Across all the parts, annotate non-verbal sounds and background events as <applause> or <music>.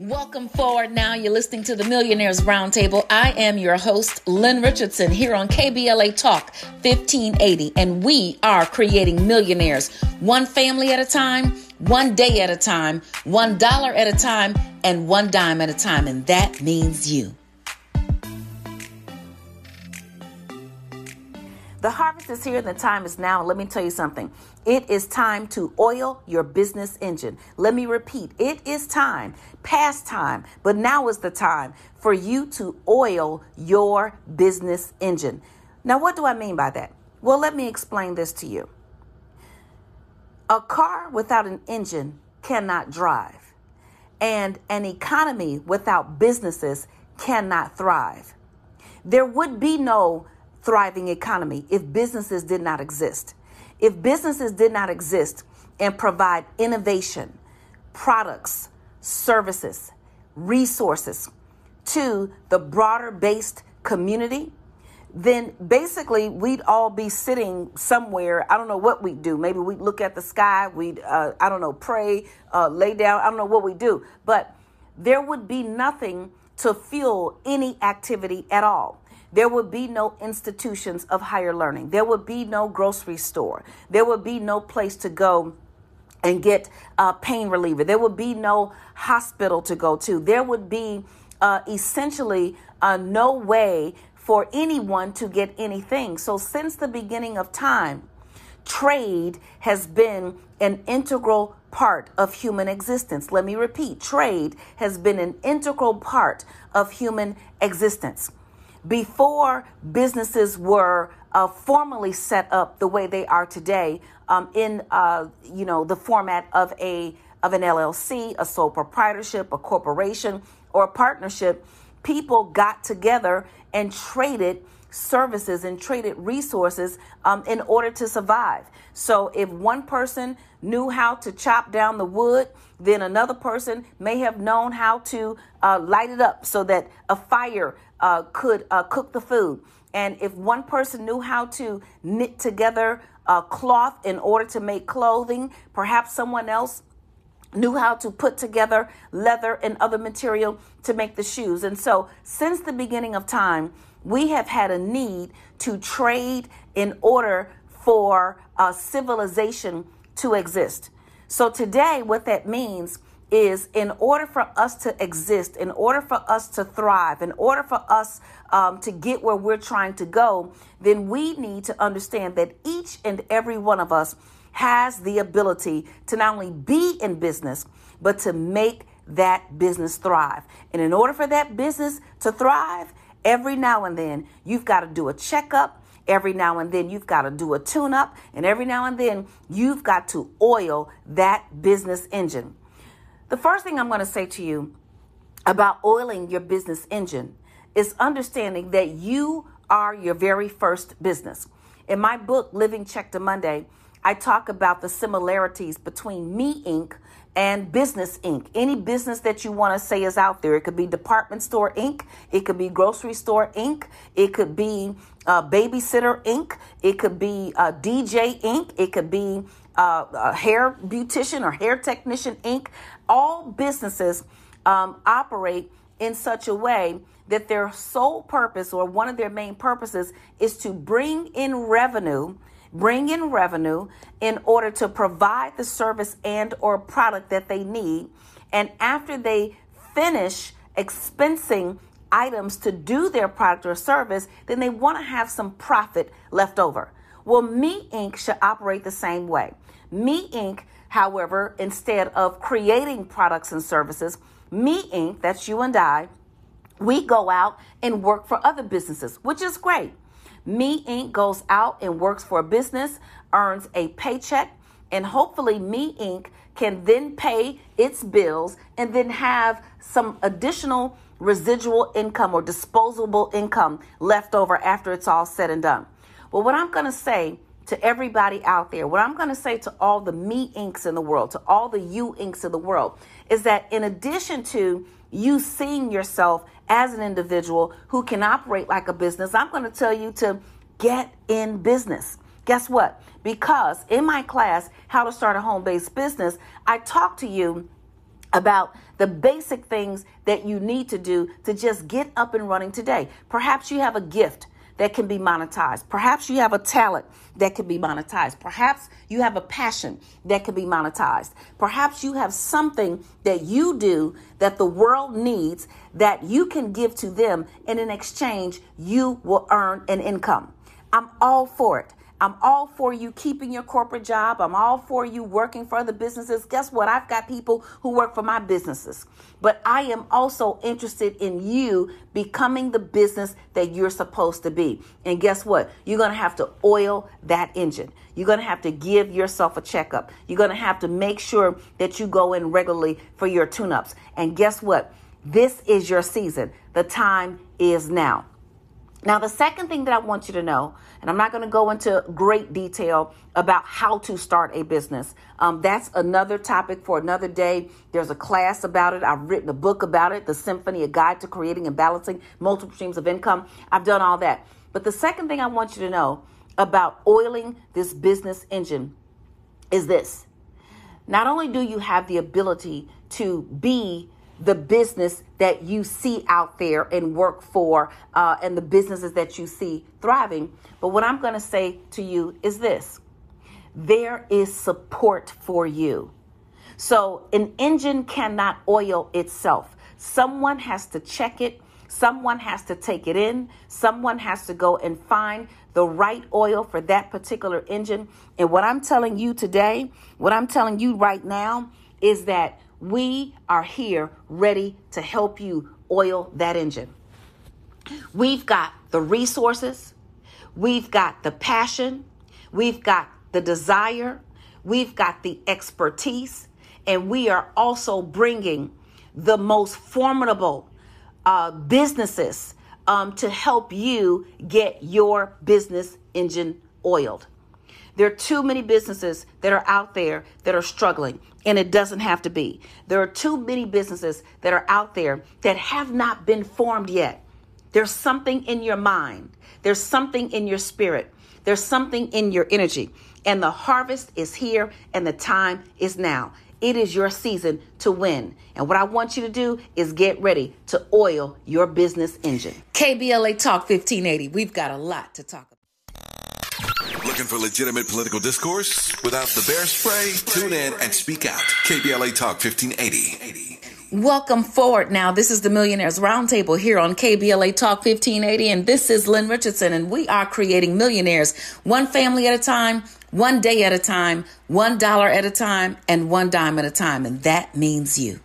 Welcome forward now. You're listening to the Millionaires Roundtable. I am your host, Lynn Richardson, here on KBLA Talk 1580, and we are creating millionaires one family at a time, one day at a time, one dollar at a time, and one dime at a time, and that means you. The harvest is here and the time is now. Let me tell you something. It is time to oil your business engine. Let me repeat it is time, past time, but now is the time for you to oil your business engine. Now, what do I mean by that? Well, let me explain this to you. A car without an engine cannot drive, and an economy without businesses cannot thrive. There would be no thriving economy if businesses did not exist. If businesses did not exist and provide innovation, products, services, resources to the broader based community, then basically we'd all be sitting somewhere. I don't know what we'd do. Maybe we'd look at the sky. We'd, uh, I don't know, pray, uh, lay down. I don't know what we do. But there would be nothing to fuel any activity at all. There would be no institutions of higher learning. There would be no grocery store. There would be no place to go and get a pain reliever. There would be no hospital to go to. There would be uh, essentially uh, no way for anyone to get anything. So, since the beginning of time, trade has been an integral part of human existence. Let me repeat trade has been an integral part of human existence before businesses were uh, formally set up the way they are today um, in uh, you know the format of a of an LLC, a sole proprietorship, a corporation, or a partnership, people got together and traded services and traded resources um, in order to survive. So if one person knew how to chop down the wood, then another person may have known how to uh, light it up so that a fire uh, could uh, cook the food. And if one person knew how to knit together a cloth in order to make clothing, perhaps someone else knew how to put together leather and other material to make the shoes. And so, since the beginning of time, we have had a need to trade in order for a civilization to exist. So, today, what that means is in order for us to exist, in order for us to thrive, in order for us um, to get where we're trying to go, then we need to understand that each and every one of us has the ability to not only be in business, but to make that business thrive. And in order for that business to thrive, every now and then you've got to do a checkup. Every now and then you've got to do a tune up. And every now and then you've got to oil that business engine. The first thing I'm going to say to you about oiling your business engine is understanding that you are your very first business. In my book, Living Check to Monday, I talk about the similarities between Me Inc. and Business Inc. Any business that you want to say is out there. It could be Department Store Inc., it could be Grocery Store Inc., it could be uh, Babysitter Inc., it could be uh, DJ Inc., it could be uh, hair beautician or hair technician Inc all businesses um, operate in such a way that their sole purpose or one of their main purposes is to bring in revenue bring in revenue in order to provide the service and or product that they need and after they finish expensing items to do their product or service then they want to have some profit left over well me inc should operate the same way me inc However, instead of creating products and services, Me Inc., that's you and I, we go out and work for other businesses, which is great. Me Inc. goes out and works for a business, earns a paycheck, and hopefully Me Inc. can then pay its bills and then have some additional residual income or disposable income left over after it's all said and done. Well, what I'm going to say to everybody out there, what I'm going to say to all the me inks in the world, to all the you inks in the world, is that in addition to you seeing yourself as an individual who can operate like a business, I'm going to tell you to get in business. Guess what? Because in my class, How to Start a Home Based Business, I talk to you about the basic things that you need to do to just get up and running today. Perhaps you have a gift that can be monetized. Perhaps you have a talent that can be monetized. Perhaps you have a passion that can be monetized. Perhaps you have something that you do that the world needs that you can give to them, and in exchange, you will earn an income. I'm all for it. I'm all for you keeping your corporate job. I'm all for you working for other businesses. Guess what? I've got people who work for my businesses. But I am also interested in you becoming the business that you're supposed to be. And guess what? You're going to have to oil that engine. You're going to have to give yourself a checkup. You're going to have to make sure that you go in regularly for your tune ups. And guess what? This is your season. The time is now. Now, the second thing that I want you to know, and I'm not going to go into great detail about how to start a business. Um, that's another topic for another day. There's a class about it. I've written a book about it, The Symphony, a guide to creating and balancing multiple streams of income. I've done all that. But the second thing I want you to know about oiling this business engine is this. Not only do you have the ability to be the business that you see out there and work for uh, and the businesses that you see thriving. But what I'm going to say to you is this there is support for you. So an engine cannot oil itself. Someone has to check it. Someone has to take it in. Someone has to go and find the right oil for that particular engine. And what I'm telling you today, what I'm telling you right now is that we are here ready to help you oil that engine. We've got the resources, we've got the passion, we've got the desire, we've got the expertise, and we are also bringing the most formidable uh, businesses um, to help you get your business engine oiled. There are too many businesses that are out there that are struggling, and it doesn't have to be. There are too many businesses that are out there that have not been formed yet. There's something in your mind, there's something in your spirit, there's something in your energy, and the harvest is here, and the time is now. It is your season to win. And what I want you to do is get ready to oil your business engine. KBLA Talk 1580. We've got a lot to talk about. Looking for legitimate political discourse without the bear spray? Tune in and speak out. KBLA Talk 1580. Welcome forward now. This is the Millionaires Roundtable here on KBLA Talk 1580, and this is Lynn Richardson, and we are creating millionaires one family at a time, one day at a time, one dollar at a time, and one dime at a time, and that means you.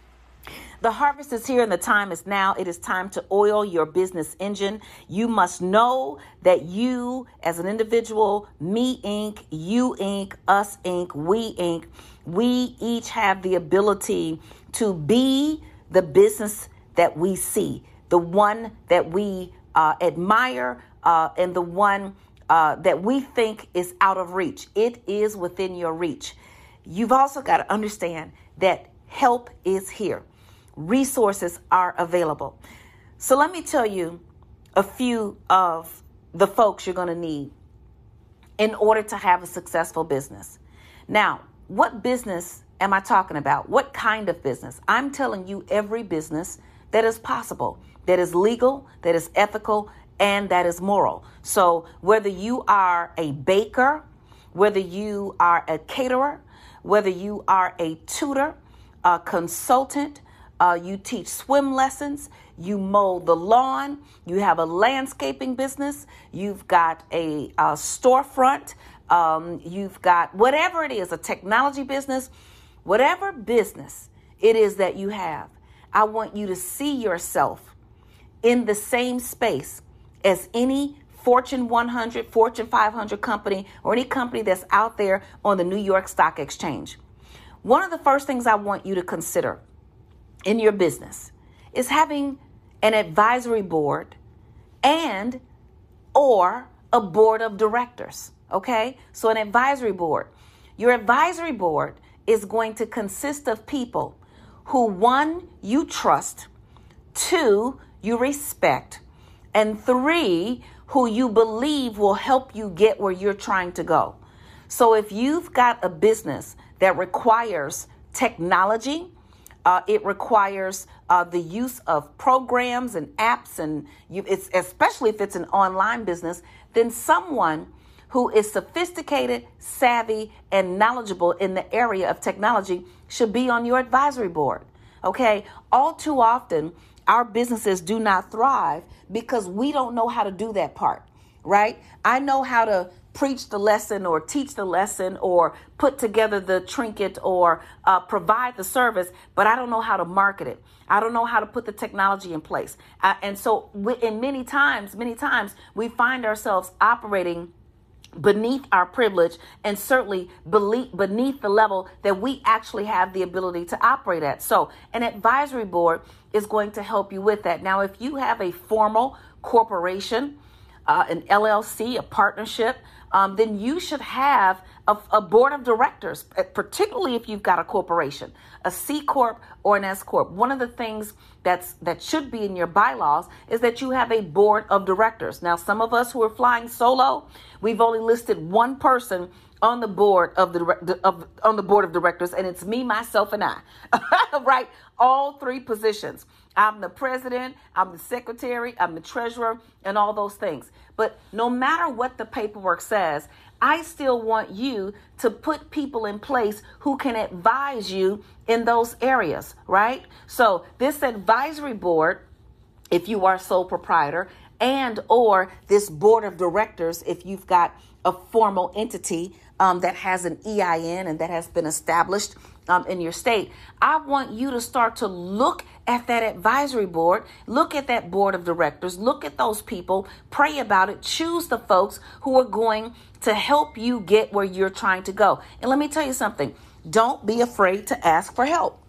The harvest is here and the time is now. It is time to oil your business engine. You must know that you, as an individual, me Inc., you Inc., us Inc., we Inc., we each have the ability to be the business that we see, the one that we uh, admire, uh, and the one uh, that we think is out of reach. It is within your reach. You've also got to understand that help is here resources are available. So let me tell you a few of the folks you're going to need in order to have a successful business. Now, what business am I talking about? What kind of business? I'm telling you every business that is possible, that is legal, that is ethical, and that is moral. So, whether you are a baker, whether you are a caterer, whether you are a tutor, a consultant, uh, you teach swim lessons, you mow the lawn, you have a landscaping business, you've got a, a storefront, um, you've got whatever it is, a technology business, whatever business it is that you have. I want you to see yourself in the same space as any Fortune 100, Fortune 500 company, or any company that's out there on the New York Stock Exchange. One of the first things I want you to consider in your business is having an advisory board and or a board of directors okay? So an advisory board. Your advisory board is going to consist of people who one you trust two you respect and three who you believe will help you get where you're trying to go. So if you've got a business that requires technology Uh, it requires uh, the use of programs and apps, and you, it's especially if it's an online business. Then someone who is sophisticated, savvy, and knowledgeable in the area of technology should be on your advisory board. Okay, all too often our businesses do not thrive because we don't know how to do that part, right? I know how to preach the lesson or teach the lesson or put together the trinket or uh, provide the service, but I don't know how to market it. I don't know how to put the technology in place. Uh, and so, we, in many times, many times, we find ourselves operating beneath our privilege and certainly beneath the level that we actually have the ability to operate at. So, an advisory board is going to help you with that. Now, if you have a formal corporation, uh, an LLC, a partnership, um, then you should have a, a, board of directors, uh, particularly if you've got a corporation, a C corp or an S corp. One of the things that's that should be in your bylaws is that you have a board of directors. Now, some of us who are flying solo, we've only listed one person on the board of the of on the board of directors, and it's me, myself, and I. <laughs> right, all three positions. I'm the president, I'm the secretary, I'm the treasurer, and all those things. But no matter what the paperwork says, I still want you to put people in place who can advise you in those areas, right? So, this advisory board, if you are sole proprietor, and or this board of directors if you've got a formal entity um, that has an EIN and that has been established um, in your state, I want you to start to look at that advisory board, look at that board of directors, look at those people, pray about it, choose the folks who are going to help you get where you're trying to go. And let me tell you something don't be afraid to ask for help,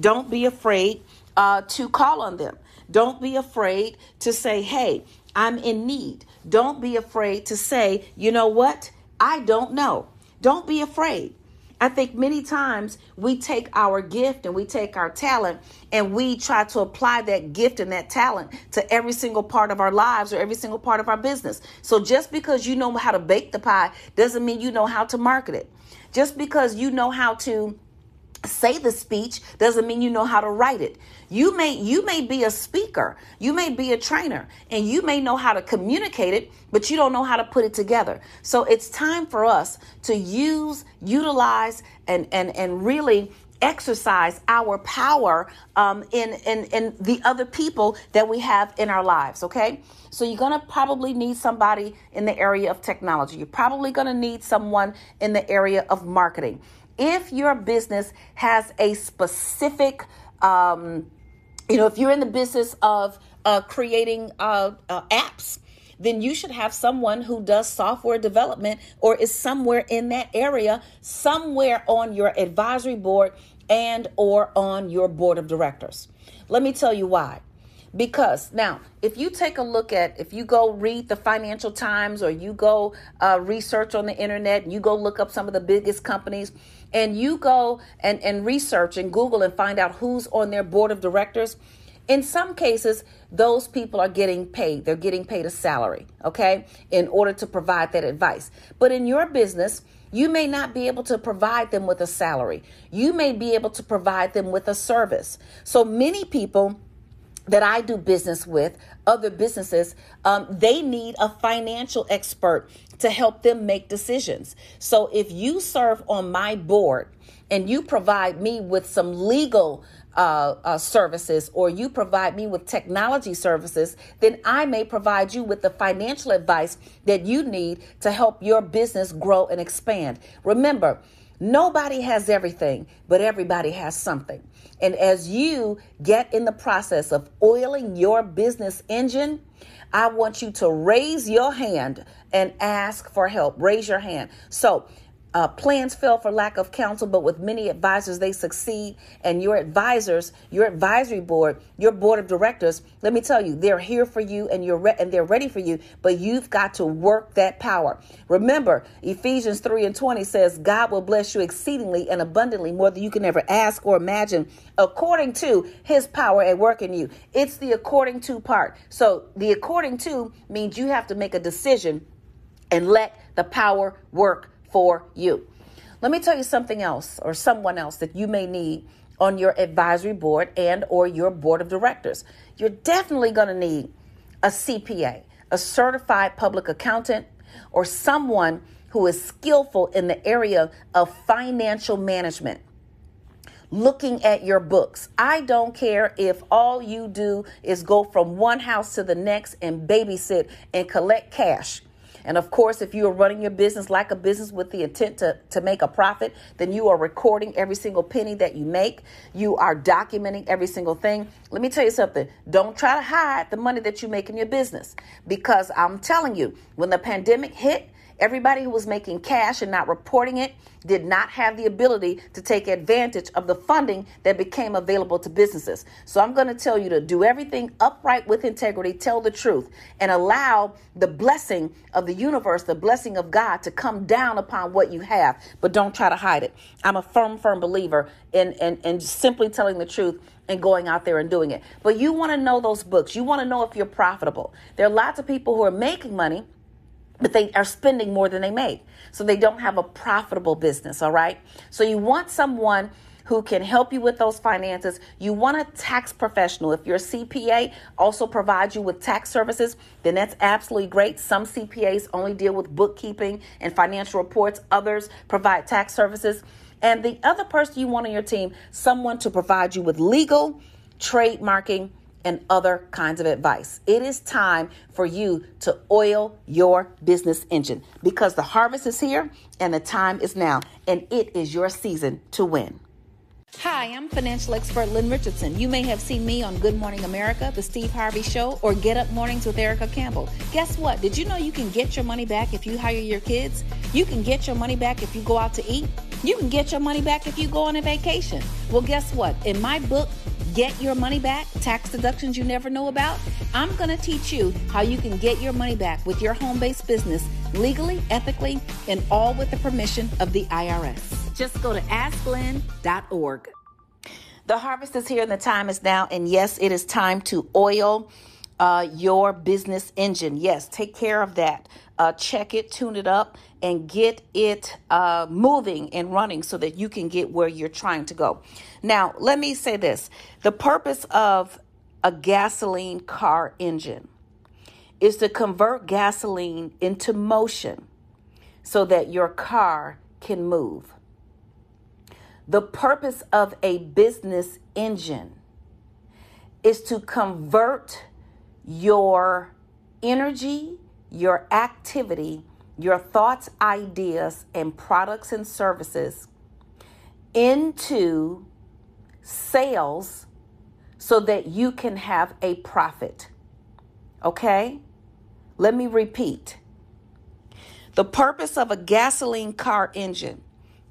don't be afraid uh, to call on them. Don't be afraid to say, hey, I'm in need. Don't be afraid to say, you know what? I don't know. Don't be afraid. I think many times we take our gift and we take our talent and we try to apply that gift and that talent to every single part of our lives or every single part of our business. So just because you know how to bake the pie doesn't mean you know how to market it. Just because you know how to say the speech doesn't mean you know how to write it. You may you may be a speaker you may be a trainer and you may know how to communicate it but you don't know how to put it together. So it's time for us to use utilize and and and really exercise our power um, in, in in the other people that we have in our lives okay? So you're to probably need somebody in the area of technology. You're probably to need someone in the area of marketing if your business has a specific, um, you know, if you're in the business of uh, creating uh, uh, apps, then you should have someone who does software development or is somewhere in that area, somewhere on your advisory board and or on your board of directors. Let me tell you why. Because now, if you take a look at, if you go read the Financial Times or you go uh, research on the internet and you go look up some of the biggest companies, and you go and, and research and Google and find out who's on their board of directors, in some cases, those people are getting paid. They're getting paid a salary, okay, in order to provide that advice. But in your business, you may not be able to provide them with a salary. You may be able to provide them with a service. So many people that I do business with, other businesses, um, they need a financial expert to help them make decisions. So if you serve on my board and you provide me with some legal uh, uh, services or you provide me with technology services, then I may provide you with the financial advice that you need to help your business grow and expand. Remember, Nobody has everything, but everybody has something. And as you get in the process of oiling your business engine, I want you to raise your hand and ask for help. Raise your hand. So, uh, plans fail for lack of counsel, but with many advisors, they succeed. And your advisors, your advisory board, your board of directors, let me tell you, they're here for you and you're re- and they're ready for you, but you've got to work that power. Remember, Ephesians 3 and 20 says, God will bless you exceedingly and abundantly more than you can ever ask or imagine, according to his power at work in you. It's the according to part. So the according to means you have to make a decision and let the power work for you. Let me tell you something else or someone else that you may need on your advisory board and or your board of directors. You're definitely going to need a CPA, a certified public accountant, or someone who is skillful in the area of financial management. Looking at your books. I don't care if all you do is go from one house to the next and babysit and collect cash. And of course, if you are running your business like a business with the intent to, to make a profit, then you are recording every single penny that you make. You are documenting every single thing. Let me tell you something. Don't try to hide the money that you make in your business because I'm telling you, when the pandemic hit, Everybody who was making cash and not reporting it did not have the ability to take advantage of the funding that became available to businesses. So I'm going to tell you to do everything upright with integrity, tell the truth, and allow the blessing of the universe, the blessing of God to come down upon what you have, but don't try to hide it. I'm a firm, firm believer in, in, in simply telling the truth and going out there and doing it. But you want to know those books. You want to know if you're profitable. There are lots of people who are making money but they are spending more than they make. So they don't have a profitable business, all right? So you want someone who can help you with those finances. You want a tax professional. If your CPA also provides you with tax services, then that's absolutely great. Some CPAs only deal with bookkeeping and financial reports, others provide tax services. And the other person you want on your team, someone to provide you with legal, trademarking, and other kinds of advice. It is time for you to oil your business engine because the harvest is here and the time is now, and it is your season to win. Hi, I'm financial expert Lynn Richardson. You may have seen me on Good Morning America, The Steve Harvey Show, or Get Up Mornings with Erica Campbell. Guess what? Did you know you can get your money back if you hire your kids? You can get your money back if you go out to eat? You can get your money back if you go on a vacation. Well, guess what? In my book, Get Your Money Back Tax Deductions You Never Know About, I'm going to teach you how you can get your money back with your home based business legally, ethically, and all with the permission of the IRS. Just go to asklynn.org. The harvest is here and the time is now. And yes, it is time to oil uh, your business engine. Yes, take care of that. Uh, check it, tune it up, and get it uh, moving and running so that you can get where you're trying to go. Now, let me say this the purpose of a gasoline car engine is to convert gasoline into motion so that your car can move. The purpose of a business engine is to convert your energy, your activity, your thoughts, ideas, and products and services into sales so that you can have a profit. Okay? Let me repeat. The purpose of a gasoline car engine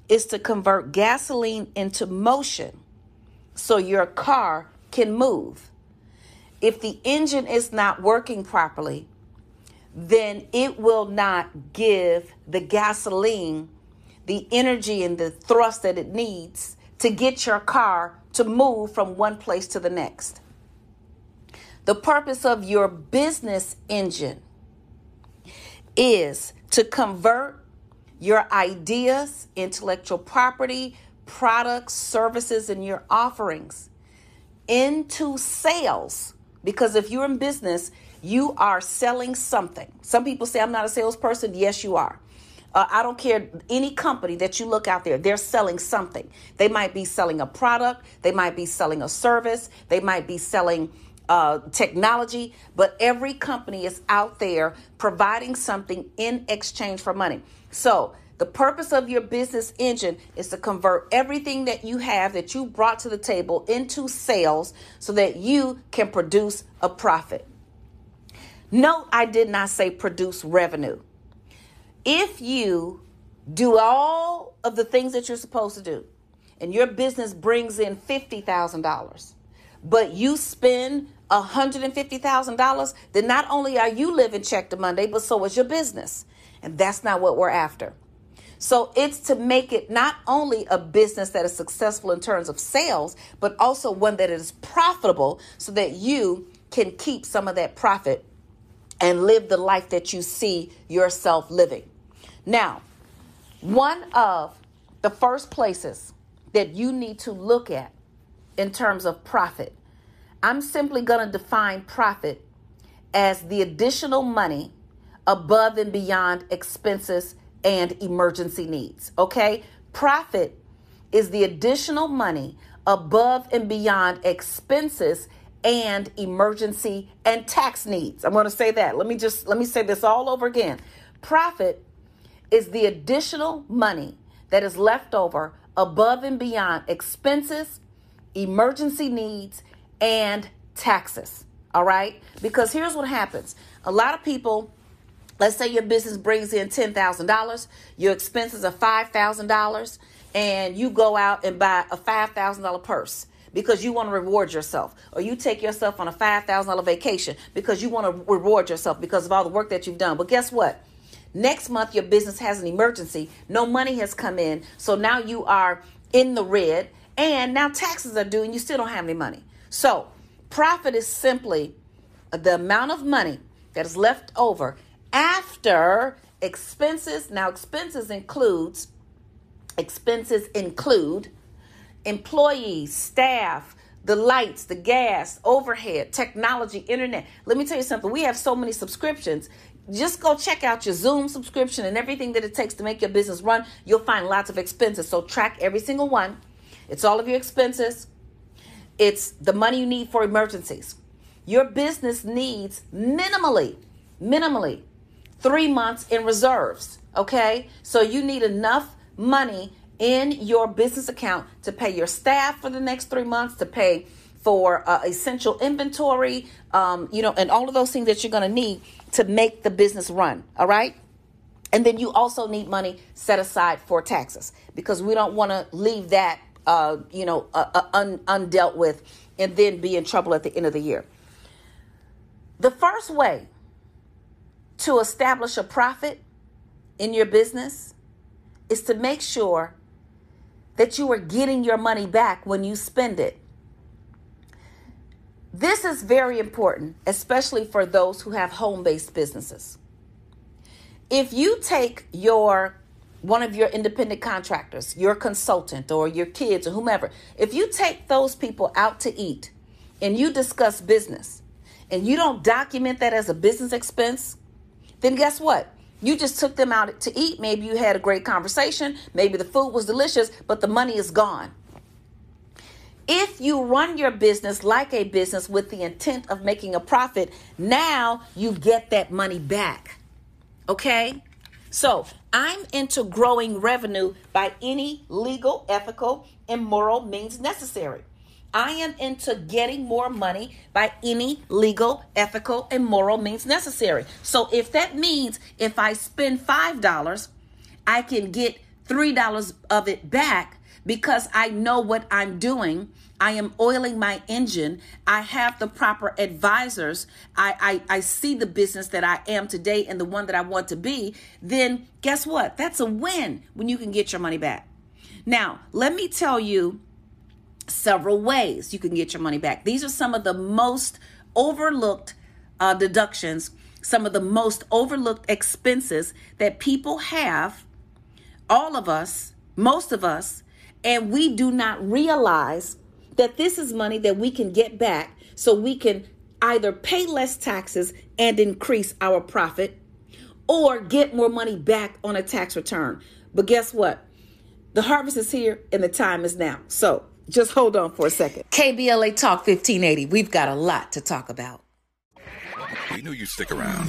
is to convert gasoline into motion so your car can move. If the engine is not working properly, then it will not give the gasoline the energy and the thrust that it needs to get your car to move from one place to the next. The purpose of your business engine is to convert your ideas, intellectual property, products, services, and your offerings into sales. Because if you're in business, you are selling something. Some people say, I'm not a salesperson. Yes, you are. Uh, I don't care any company that you look out there, they're selling something. They might be selling a product, they might be selling a service, they might be selling uh, technology, but every company is out there providing something in exchange for money. So, the purpose of your business engine is to convert everything that you have that you brought to the table into sales so that you can produce a profit. No, I did not say produce revenue. If you do all of the things that you're supposed to do and your business brings in $50,000, but you spend $150,000, then not only are you living check to Monday, but so is your business. And that's not what we're after. So it's to make it not only a business that is successful in terms of sales, but also one that is profitable so that you can keep some of that profit and live the life that you see yourself living. Now, one of the first places that you need to look at in terms of profit. I'm simply going to define profit as the additional money above and beyond expenses and emergency needs. Okay? Profit is the additional money above and beyond expenses and emergency and tax needs. I'm going to say that. Let me just let me say this all over again. Profit is the additional money that is left over above and beyond expenses, emergency needs, and taxes. All right? Because here's what happens a lot of people, let's say your business brings in $10,000, your expenses are $5,000, and you go out and buy a $5,000 purse because you want to reward yourself or you take yourself on a $5,000 vacation because you want to reward yourself because of all the work that you've done. But guess what? Next month, your business has an emergency. No money has come in. So now you are in the red, and now taxes are due, and you still don't have any money. So, profit is simply the amount of money that is left over after expenses. Now, expenses includes expenses include employees, staff, the lights, the gas, overhead, technology, internet. Let me tell you something. We have so many subscriptions just go check out your Zoom subscription and everything that it takes to make your business run. You'll find lots of expenses. So track every single one. It's all of your expenses. It's the money you need for emergencies. Your business needs minimally, minimally three months in reserves. Okay. So you need enough money in your business account to pay your staff for the next three months, to pay for uh, essential inventory, um, you know, and all of those things that you're going to need to make the business run. All right. And then you also need money set aside for taxes because we don't want to leave that, uh, you know, uh, uh, un- undealt with and then be in trouble at the end of the year. The first way to establish a profit in your business is to make sure that you are getting your money back when you spend it. This is very important, especially for those who have home based businesses. If you take your one of your independent contractors, your consultant, or your kids, or whomever, if you take those people out to eat and you discuss business and you don't document that as a business expense, then guess what? You just took them out to eat. Maybe you had a great conversation. Maybe the food was delicious, but the money is gone. If you run your business like a business with the intent of making a profit, now you get that money back. Okay? So I'm into growing revenue by any legal, ethical, and moral means necessary. I am into getting more money by any legal, ethical, and moral means necessary. So if that means if I spend $5, I can get $3 of it back because I know what I'm doing. I am oiling my engine. I have the proper advisors. I, I, I see the business that I am today and the one that I want to be. Then guess what? That's a win when you can get your money back. Now, let me tell you several ways you can get your money back. These are some of the most overlooked uh, deductions, some of the most overlooked expenses that people have, all of us, most of us, and we do not realize that this is money that we can get back so we can either pay less taxes and increase our profit or get more money back on a tax return. But guess what? The harvest is here and the time is now. So just hold on for a second. KBLA Talk 1580. We've got a lot to talk about. We knew you'd stick around.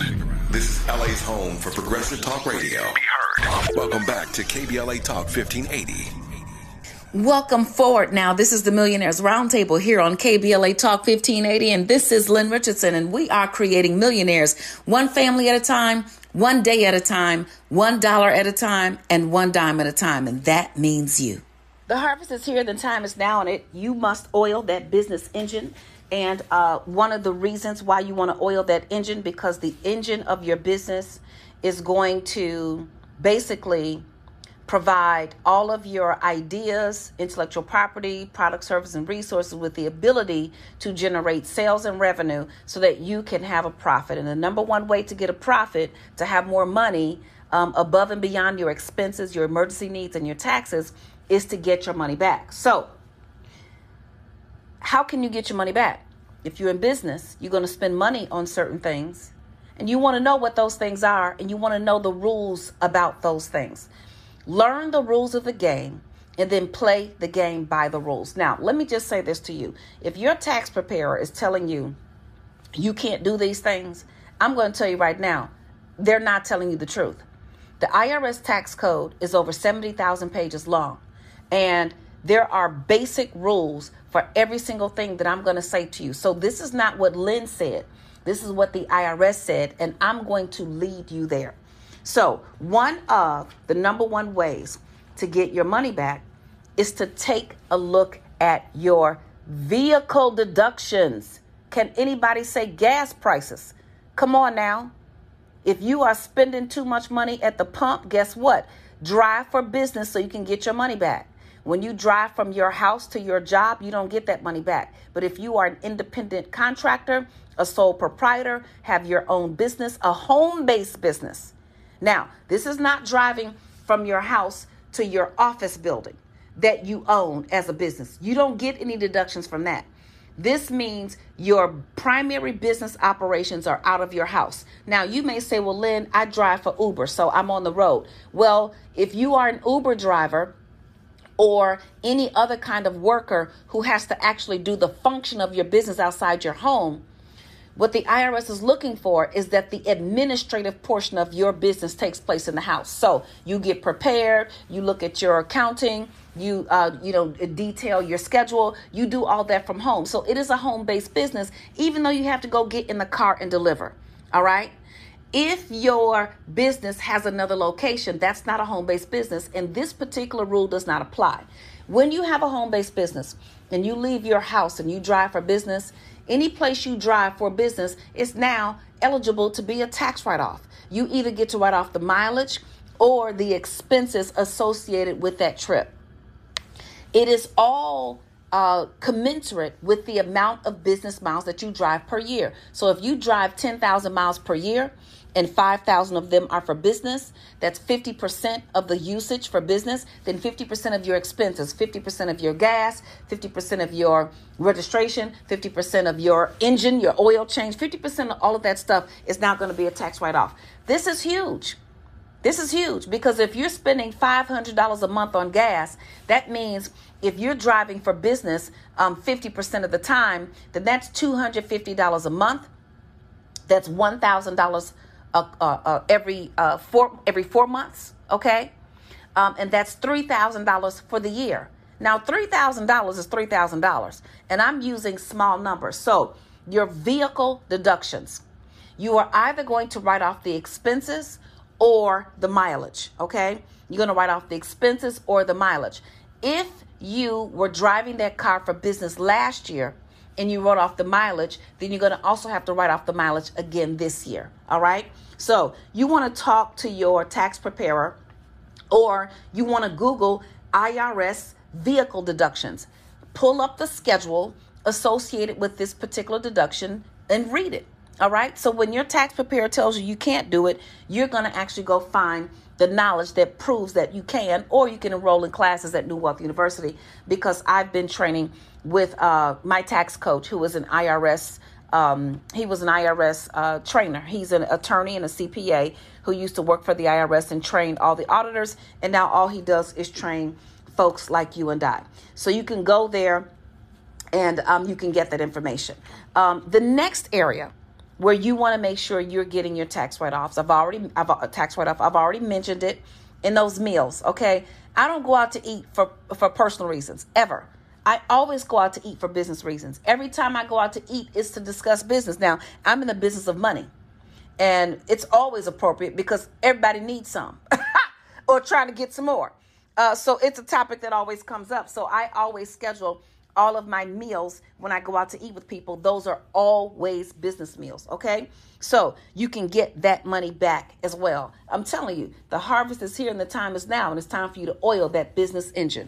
This is LA's home for progressive talk radio. Be heard. Welcome back to KBLA Talk 1580. Welcome forward now. This is the Millionaires Roundtable here on KBLA Talk 1580, and this is Lynn Richardson, and we are creating millionaires one family at a time, one day at a time, one dollar at a time, and one dime at a time, and that means you. The harvest is here, the time is now, and it you must oil that business engine. And uh, one of the reasons why you want to oil that engine because the engine of your business is going to basically provide all of your ideas, intellectual property, product, service, and resources with the ability to generate sales and revenue so that you can have a profit. And the number one way to get a profit, to have more money um, above and beyond your expenses, your emergency needs, and your taxes, is to get your money back. So, how can you get your money back? If you're in business, you're going to spend money on certain things, and you want to know what those things are, and you want to know the rules about those things. Learn the rules of the game and then play the game by the rules. Now, let me just say this to you. If your tax preparer is telling you you can't do these things, I'm going to tell you right now, they're not telling you the truth. The IRS tax code is over 70,000 pages long, and there are basic rules for every single thing that I'm going to say to you. So, this is not what Lynn said. This is what the IRS said, and I'm going to lead you there. So, one of the number one ways to get your money back is to take a look at your vehicle deductions. Can anybody say gas prices? Come on now. If you are spending too much money at the pump, guess what? Drive for business so you can get your money back. When you drive from your house to your job, you don't get that money back. But if you are an independent contractor, a sole proprietor, have your own business, a home based business. Now, this is not driving from your house to your office building that you own as a business. You don't get any deductions from that. This means your primary business operations are out of your house. Now, you may say, Well, Lynn, I drive for Uber, so I'm on the road. Well, if you are an Uber driver, or any other kind of worker who has to actually do the function of your business outside your home, what the IRS is looking for is that the administrative portion of your business takes place in the house. So you get prepared, you look at your accounting, you uh, you know detail your schedule, you do all that from home. So it is a home-based business, even though you have to go get in the car and deliver. All right. If your business has another location, that's not a home based business, and this particular rule does not apply. When you have a home based business and you leave your house and you drive for business, any place you drive for business is now eligible to be a tax write off. You either get to write off the mileage or the expenses associated with that trip. It is all uh, commensurate with the amount of business miles that you drive per year. So if you drive 10,000 miles per year, and 5,000 of them are for business, that's 50% of the usage for business, then 50% of your expenses, 50% of your gas, 50% of your registration, 50% of your engine, your oil change, 50% of all of that stuff is now going to be a tax write off. This is huge. This is huge because if you're spending $500 a month on gas, that means if you're driving for business um, 50% of the time, then that's $250 a month. That's $1,000 uh, uh, uh, every four every four months. Okay, um, and that's three thousand dollars for the year. Now, three thousand dollars is three thousand dollars, and I'm using small numbers. So, your vehicle deductions, you are either going to write off the expenses or the mileage. Okay, you're going to write off the expenses or the mileage. If you were driving that car for business last year and you wrote off the mileage, then you're going to also have to write off the mileage again this year. All right. So you want to talk to your tax preparer or you want to Google IRS vehicle deductions. Pull up the schedule associated with this particular deduction and read it. All right. So when your tax preparer tells you you can't do it, you're going to actually go find the knowledge that proves that you can, or you can enroll in classes at New Wealth University because I've been training with uh, my tax coach who is an IRS. Um, he was an IRS uh, trainer. He's an attorney and a CPA who used to work for the IRS and trained all the auditors. And now all he does is train folks like you and I. So you can go there and um, you can get that information. Um, the next area where you want to make sure you're getting your tax write-offs. I've already I've a uh, tax write-off. I've already mentioned it in those meals. Okay, I don't go out to eat for for personal reasons ever. I always go out to eat for business reasons. Every time I go out to eat, is to discuss business. Now I'm in the business of money, and it's always appropriate because everybody needs some, <laughs> or trying to get some more. Uh, so it's a topic that always comes up. So I always schedule all of my meals when I go out to eat with people, those are always business meals, okay? So you can get that money back as well. I'm telling you, the harvest is here and the time is now, and it's time for you to oil that business engine.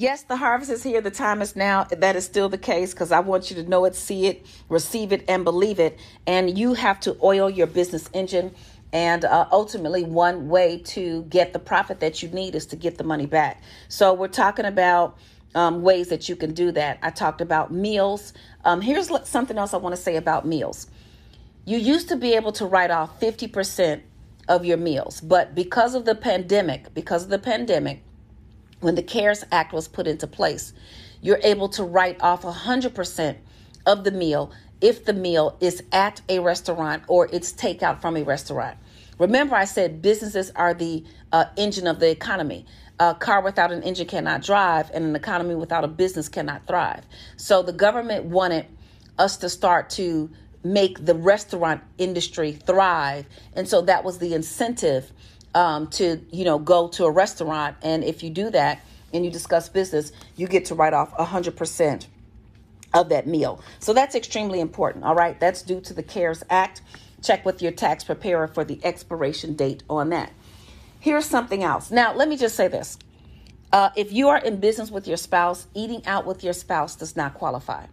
Yes, the harvest is here. The time is now. That is still the case because I want you to know it, see it, receive it, and believe it. And you have to oil your business engine. And uh, ultimately, one way to get the profit that you need is to get the money back. So, we're talking about um, ways that you can do that. I talked about meals. Um, here's something else I want to say about meals. You used to be able to write off 50% of your meals, but because of the pandemic, because of the pandemic, when the CARES Act was put into place, you're able to write off 100% of the meal if the meal is at a restaurant or it's takeout from a restaurant. Remember, I said businesses are the uh, engine of the economy. A car without an engine cannot drive, and an economy without a business cannot thrive. So the government wanted us to start to make the restaurant industry thrive. And so that was the incentive um, to you know go to a restaurant. And if you do that and you discuss business you get to write off 100% of that meal. So that's extremely important all right? That's due to the cares act. Check with your tax preparer for the expiration date on that. Here's something else. Now let me just say this. Uh, if you are in business with your spouse eating out with your spouse does not qualify.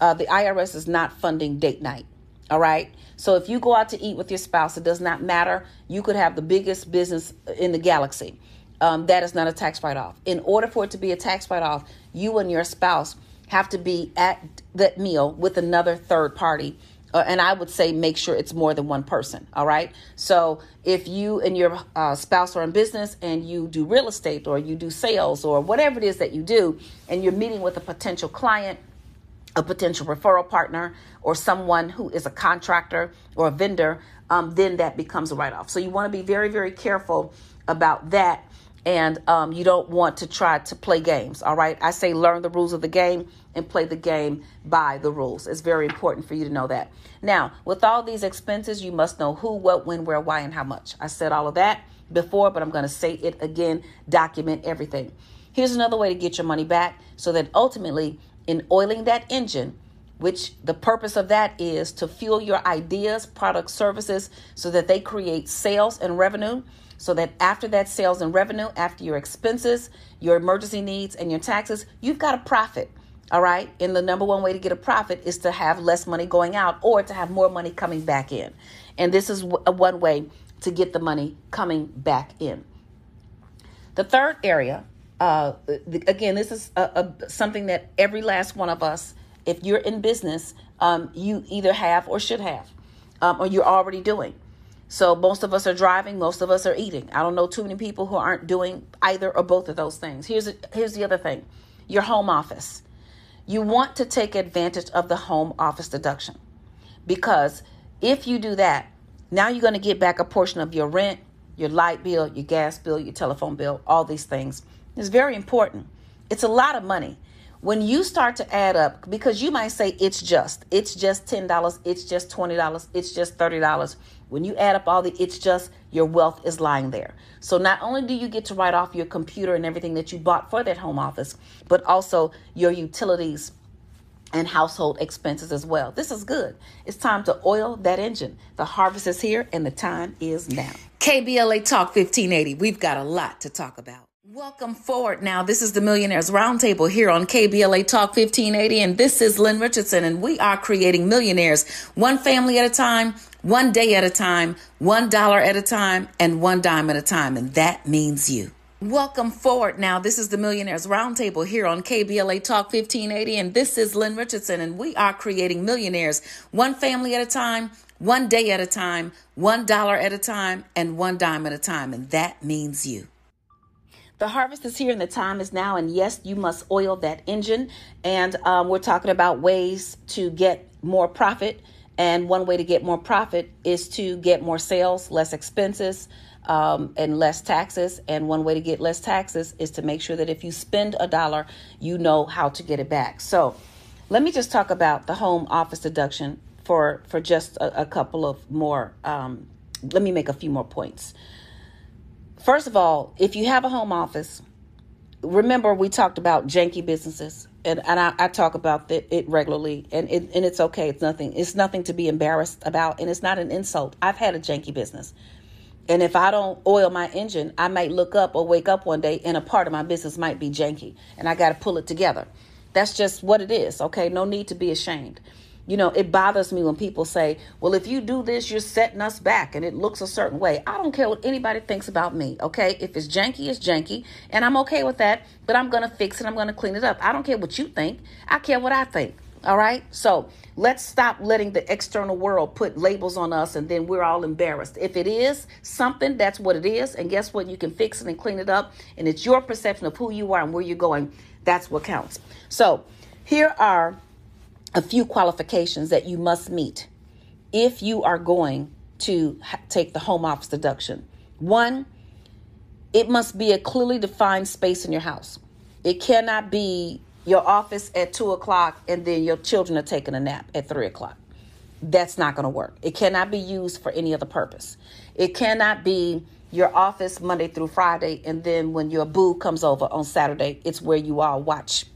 Uh, the irs is not funding date night all right. So if you go out to eat with your spouse, it does not matter. You could have the biggest business in the galaxy. Um, that is not a tax write off. In order for it to be a tax write off, you and your spouse have to be at that meal with another third party. Uh, and I would say make sure it's more than one person. All right. So if you and your uh, spouse are in business and you do real estate or you do sales or whatever it is that you do, and you're meeting with a potential client a potential referral partner or someone who is a contractor or a vendor, um, then that becomes a write off. So you want to be very, very careful about that. And um, you don't want to try to play games. All right. I say learn the rules of the game and play the game by the rules. It's very important for you to know that. Now, with all these expenses, you must know who, what, when, where, why, and how much. I said all of that before, but I'm going to say it again. Document everything. Here's another way to get your money back so that ultimately in oiling that engine, which the purpose of that is to fuel your ideas, products, services so that they create sales and revenue. So that after that sales and revenue, after your expenses, your emergency needs, and your taxes, you've got a profit. All right. And the number one way to get a profit is to have less money going out or to have more money coming back in. And this is uh, one way to get the money coming back in. The third area uh, again, this is a, a, something that every last one of us, if you're in business, um, you either have or should have, um, or you're already doing. So most of us are driving, most of us are eating. I don't know too many people who aren't doing either or both of those things. Here's a, here's the other thing: your home office. You want to take advantage of the home office deduction because if you do that, now you're going to get back a portion of your rent, your light bill, your gas bill, your telephone bill, all these things it's very important. It's a lot of money. When you start to add up, because you might say it's just, it's just $10, it's just $20, it's just $30. When you add up all the it's just, your wealth is lying there. So not only do you get to write off your computer and everything that you bought for that home office, but also your utilities and household expenses as well. This is good. It's time to oil that engine. The harvest is here and the time is now. KBLA Talk 1580. We've got a lot to talk about. Welcome forward now. This is the Millionaires Roundtable here on KBLA Talk 1580, and this is Lynn Richardson, and we are creating millionaires one family at a time, one day at a time, one dollar at a time, and one dime at a time, and that means you. Welcome forward now. This is the Millionaires Roundtable here on KBLA Talk 1580, and this is Lynn Richardson, and we are creating millionaires one family at a time, one day at a time, one dollar at a time, and one dime at a time, and that means you. The harvest is here and the time is now. And yes, you must oil that engine. And um, we're talking about ways to get more profit. And one way to get more profit is to get more sales, less expenses, um, and less taxes. And one way to get less taxes is to make sure that if you spend a dollar, you know how to get it back. So let me just talk about the home office deduction for for just a, a couple of more. Um, let me make a few more points. First of all, if you have a home office, remember we talked about janky businesses, and, and I, I talk about it, it regularly, and it, and it's okay. It's nothing. It's nothing to be embarrassed about, and it's not an insult. I've had a janky business. And if I don't oil my engine, I might look up or wake up one day and a part of my business might be janky and I got to pull it together. That's just what it is, okay? No need to be ashamed. You know, it bothers me when people say, well, if you do this, you're setting us back and it looks a certain way. I don't care what anybody thinks about me, okay? If it's janky, it's janky, and I'm okay with that, but I'm gonna fix it, I'm gonna clean it up. I don't care what you think, I care what I think, all right? So let's stop letting the external world put labels on us and then we're all embarrassed. If it is something, that's what it is, and guess what? You can fix it and clean it up, and it's your perception of who you are and where you're going. That's what counts. So here are a few qualifications that you must meet if you are going to ha- take the home office deduction. One, it must be a clearly defined space in your house. It cannot be your office at two o'clock and then your children are taking a nap at three o'clock. That's not going to work. It cannot be used for any other purpose. It cannot be your office Monday through Friday and then when your boo comes over on Saturday, it's where you all watch,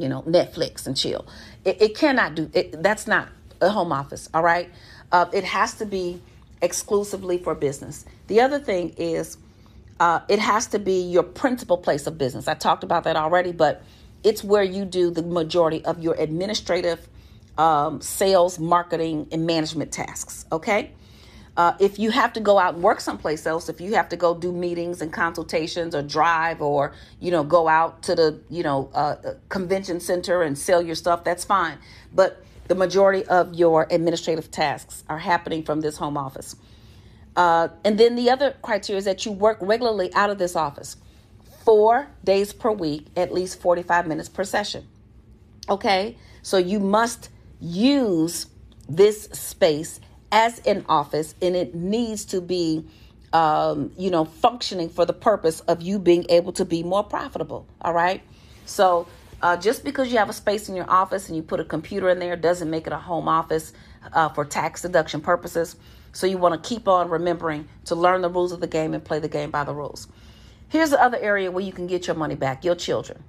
you know, Netflix and chill. It, it cannot do it. That's not a home office. All right. Uh, it has to be exclusively for business. The other thing is, uh, it has to be your principal place of business. I talked about that already, but it's where you do the majority of your administrative, um, sales, marketing, and management tasks. Okay. Uh, if you have to go out and work someplace else, if you have to go do meetings and consultations or drive or, you know, go out to the, you know, uh, uh, convention center and sell your stuff, that's fine. But the majority of your administrative tasks are happening from this home office. Uh, and then the other criteria is that you work regularly out of this office four days per week, at least 45 minutes per session. Okay? So you must use this space as an office and it needs to be um, you know functioning for the purpose of you being able to be more profitable all right? So uh, just because you have a space in your office and you put a computer in there doesn't make it a home office uh, for tax deduction purposes. So you want to keep on remembering to learn the rules of the game and play the game by the rules. Here's the other area where you can get your money back your children.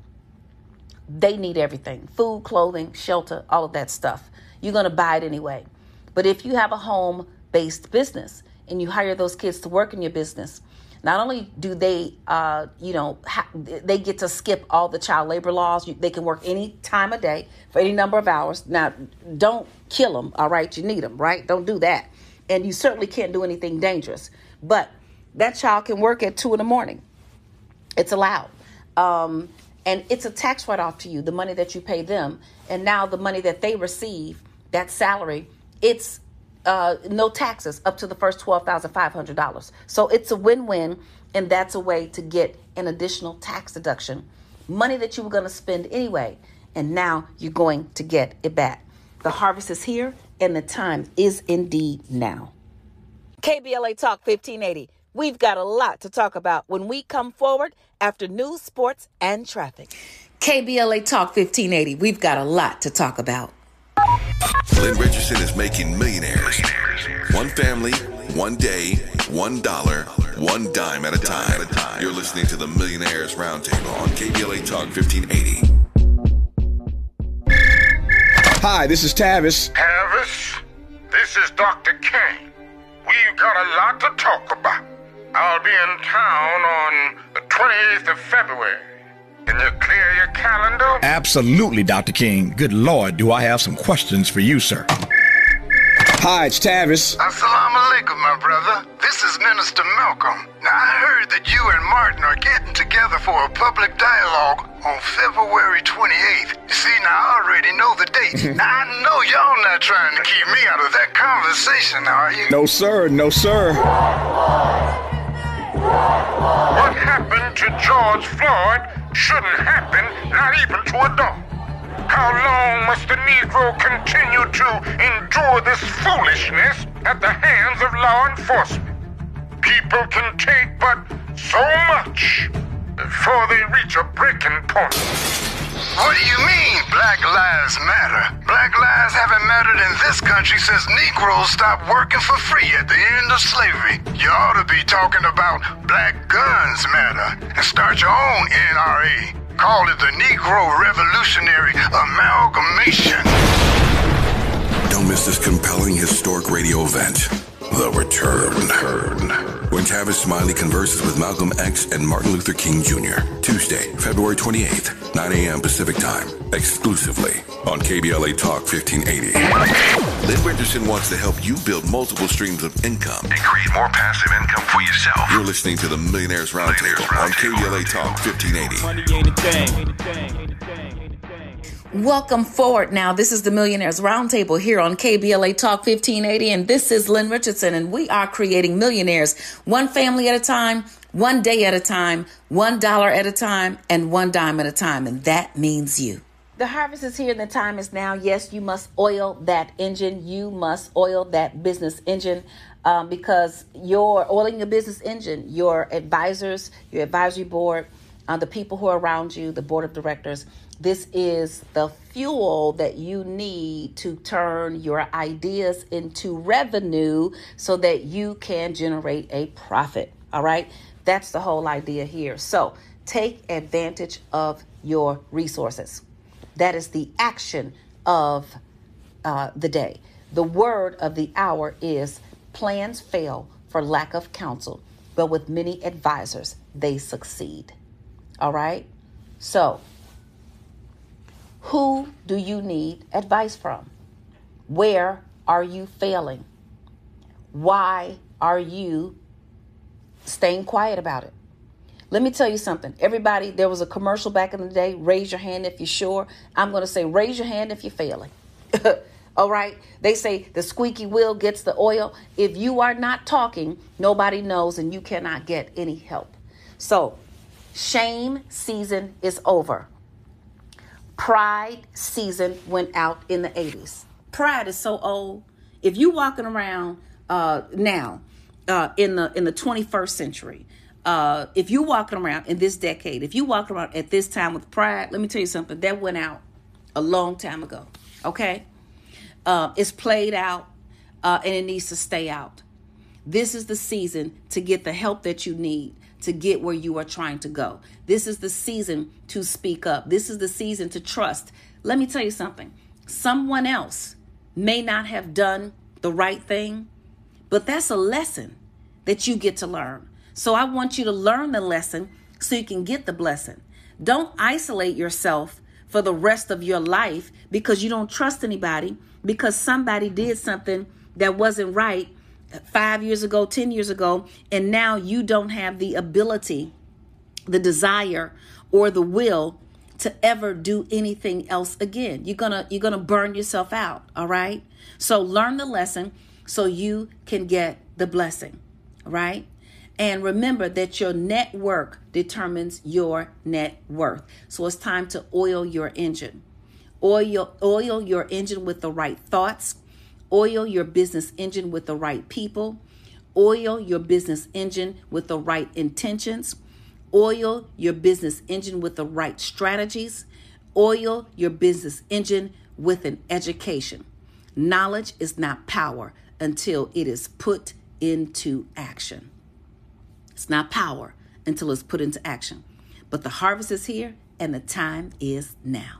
They need everything food clothing shelter all of that stuff. You're going to buy it anyway but if you have a home based business and you hire those kids to work in your business, not only do they, uh, you know, ha- they get to skip all the child labor laws. You, they can work any time of day for any number of hours. Now, don't kill them, all right? You need them, right? Don't do that. And you certainly can't do anything dangerous. But that child can work at two in the morning. It's allowed. Um, and it's a tax write off to you, the money that you pay them. And now the money that they receive, that salary, it's uh, no taxes up to the first $12,500. So it's a win win, and that's a way to get an additional tax deduction. Money that you were going to spend anyway, and now you're going to get it back. The harvest is here, and the time is indeed now. KBLA Talk 1580. We've got a lot to talk about when we come forward after news, sports, and traffic. KBLA Talk 1580. We've got a lot to talk about. Lynn Richardson is making millionaires. One family, one day, one dollar, one dime at a time. You're listening to the Millionaires Roundtable on KBLA Talk 1580. Hi, this is Tavis. Tavis, this is Dr. King. We've got a lot to talk about. I'll be in town on the 28th of February. Can you clear your calendar? Absolutely, Dr. King. Good Lord, do I have some questions for you, sir. Hi, it's Tavis. Assalamu alaikum, my brother. This is Minister Malcolm. Now, I heard that you and Martin are getting together for a public dialogue on February 28th. You see, now I already know the date. <laughs> now, I know y'all not trying to keep me out of that conversation, are you? No, sir. No, sir. What happened to George Floyd shouldn't happen, not even to a dog. How long must the Negro continue to endure this foolishness at the hands of law enforcement? People can take but so much before they reach a breaking point. What do you mean, Black Lives Matter? Black lives haven't mattered in this country since Negroes stopped working for free at the end of slavery. You ought to be talking about Black Guns Matter and start your own NRA. Call it the Negro Revolutionary Amalgamation. Don't miss this compelling historic radio event. The Return. Heard. When Tavis Smiley converses with Malcolm X and Martin Luther King Jr. Tuesday, February 28th, 9 a.m. Pacific Time, exclusively on KBLA Talk 1580. Lynn Richardson wants to help you build multiple streams of income and create more passive income for yourself. You're listening to the Millionaires Roundtable on KBLA Talk 1580. Welcome forward now. This is the Millionaires Roundtable here on KBLA Talk 1580, and this is Lynn Richardson, and we are creating millionaires one family at a time, one day at a time, one dollar at a time, and one dime at a time, and that means you. The harvest is here and the time is now. Yes, you must oil that engine. You must oil that business engine um, because you're oiling your business engine. Your advisors, your advisory board, uh, the people who are around you, the board of directors, this is the fuel that you need to turn your ideas into revenue so that you can generate a profit. All right. That's the whole idea here. So take advantage of your resources. That is the action of uh, the day. The word of the hour is plans fail for lack of counsel, but with many advisors, they succeed. All right. So, who do you need advice from? Where are you failing? Why are you staying quiet about it? Let me tell you something. Everybody, there was a commercial back in the day. Raise your hand if you're sure. I'm going to say, raise your hand if you're failing. <laughs> All right. They say the squeaky wheel gets the oil. If you are not talking, nobody knows and you cannot get any help. So, shame season is over. Pride season went out in the 80s. Pride is so old. If you walking around uh, now uh, in the in the 21st century, uh, if you walking around in this decade, if you walking around at this time with pride, let me tell you something. That went out a long time ago. Okay, uh, it's played out, uh, and it needs to stay out. This is the season to get the help that you need to get where you are trying to go. This is the season to speak up. This is the season to trust. Let me tell you something. Someone else may not have done the right thing, but that's a lesson that you get to learn. So I want you to learn the lesson so you can get the blessing. Don't isolate yourself for the rest of your life because you don't trust anybody because somebody did something that wasn't right five years ago, 10 years ago, and now you don't have the ability, the desire, or the will to ever do anything else again. You're gonna you're gonna burn yourself out, all right? So learn the lesson so you can get the blessing, right? And remember that your network determines your net worth. So it's time to oil your engine. Oil, oil your engine with the right thoughts. Oil your business engine with the right people. Oil your business engine with the right intentions. Oil your business engine with the right strategies. Oil your business engine with an education. Knowledge is not power until it is put into action. It's not power until it's put into action. But the harvest is here and the time is now.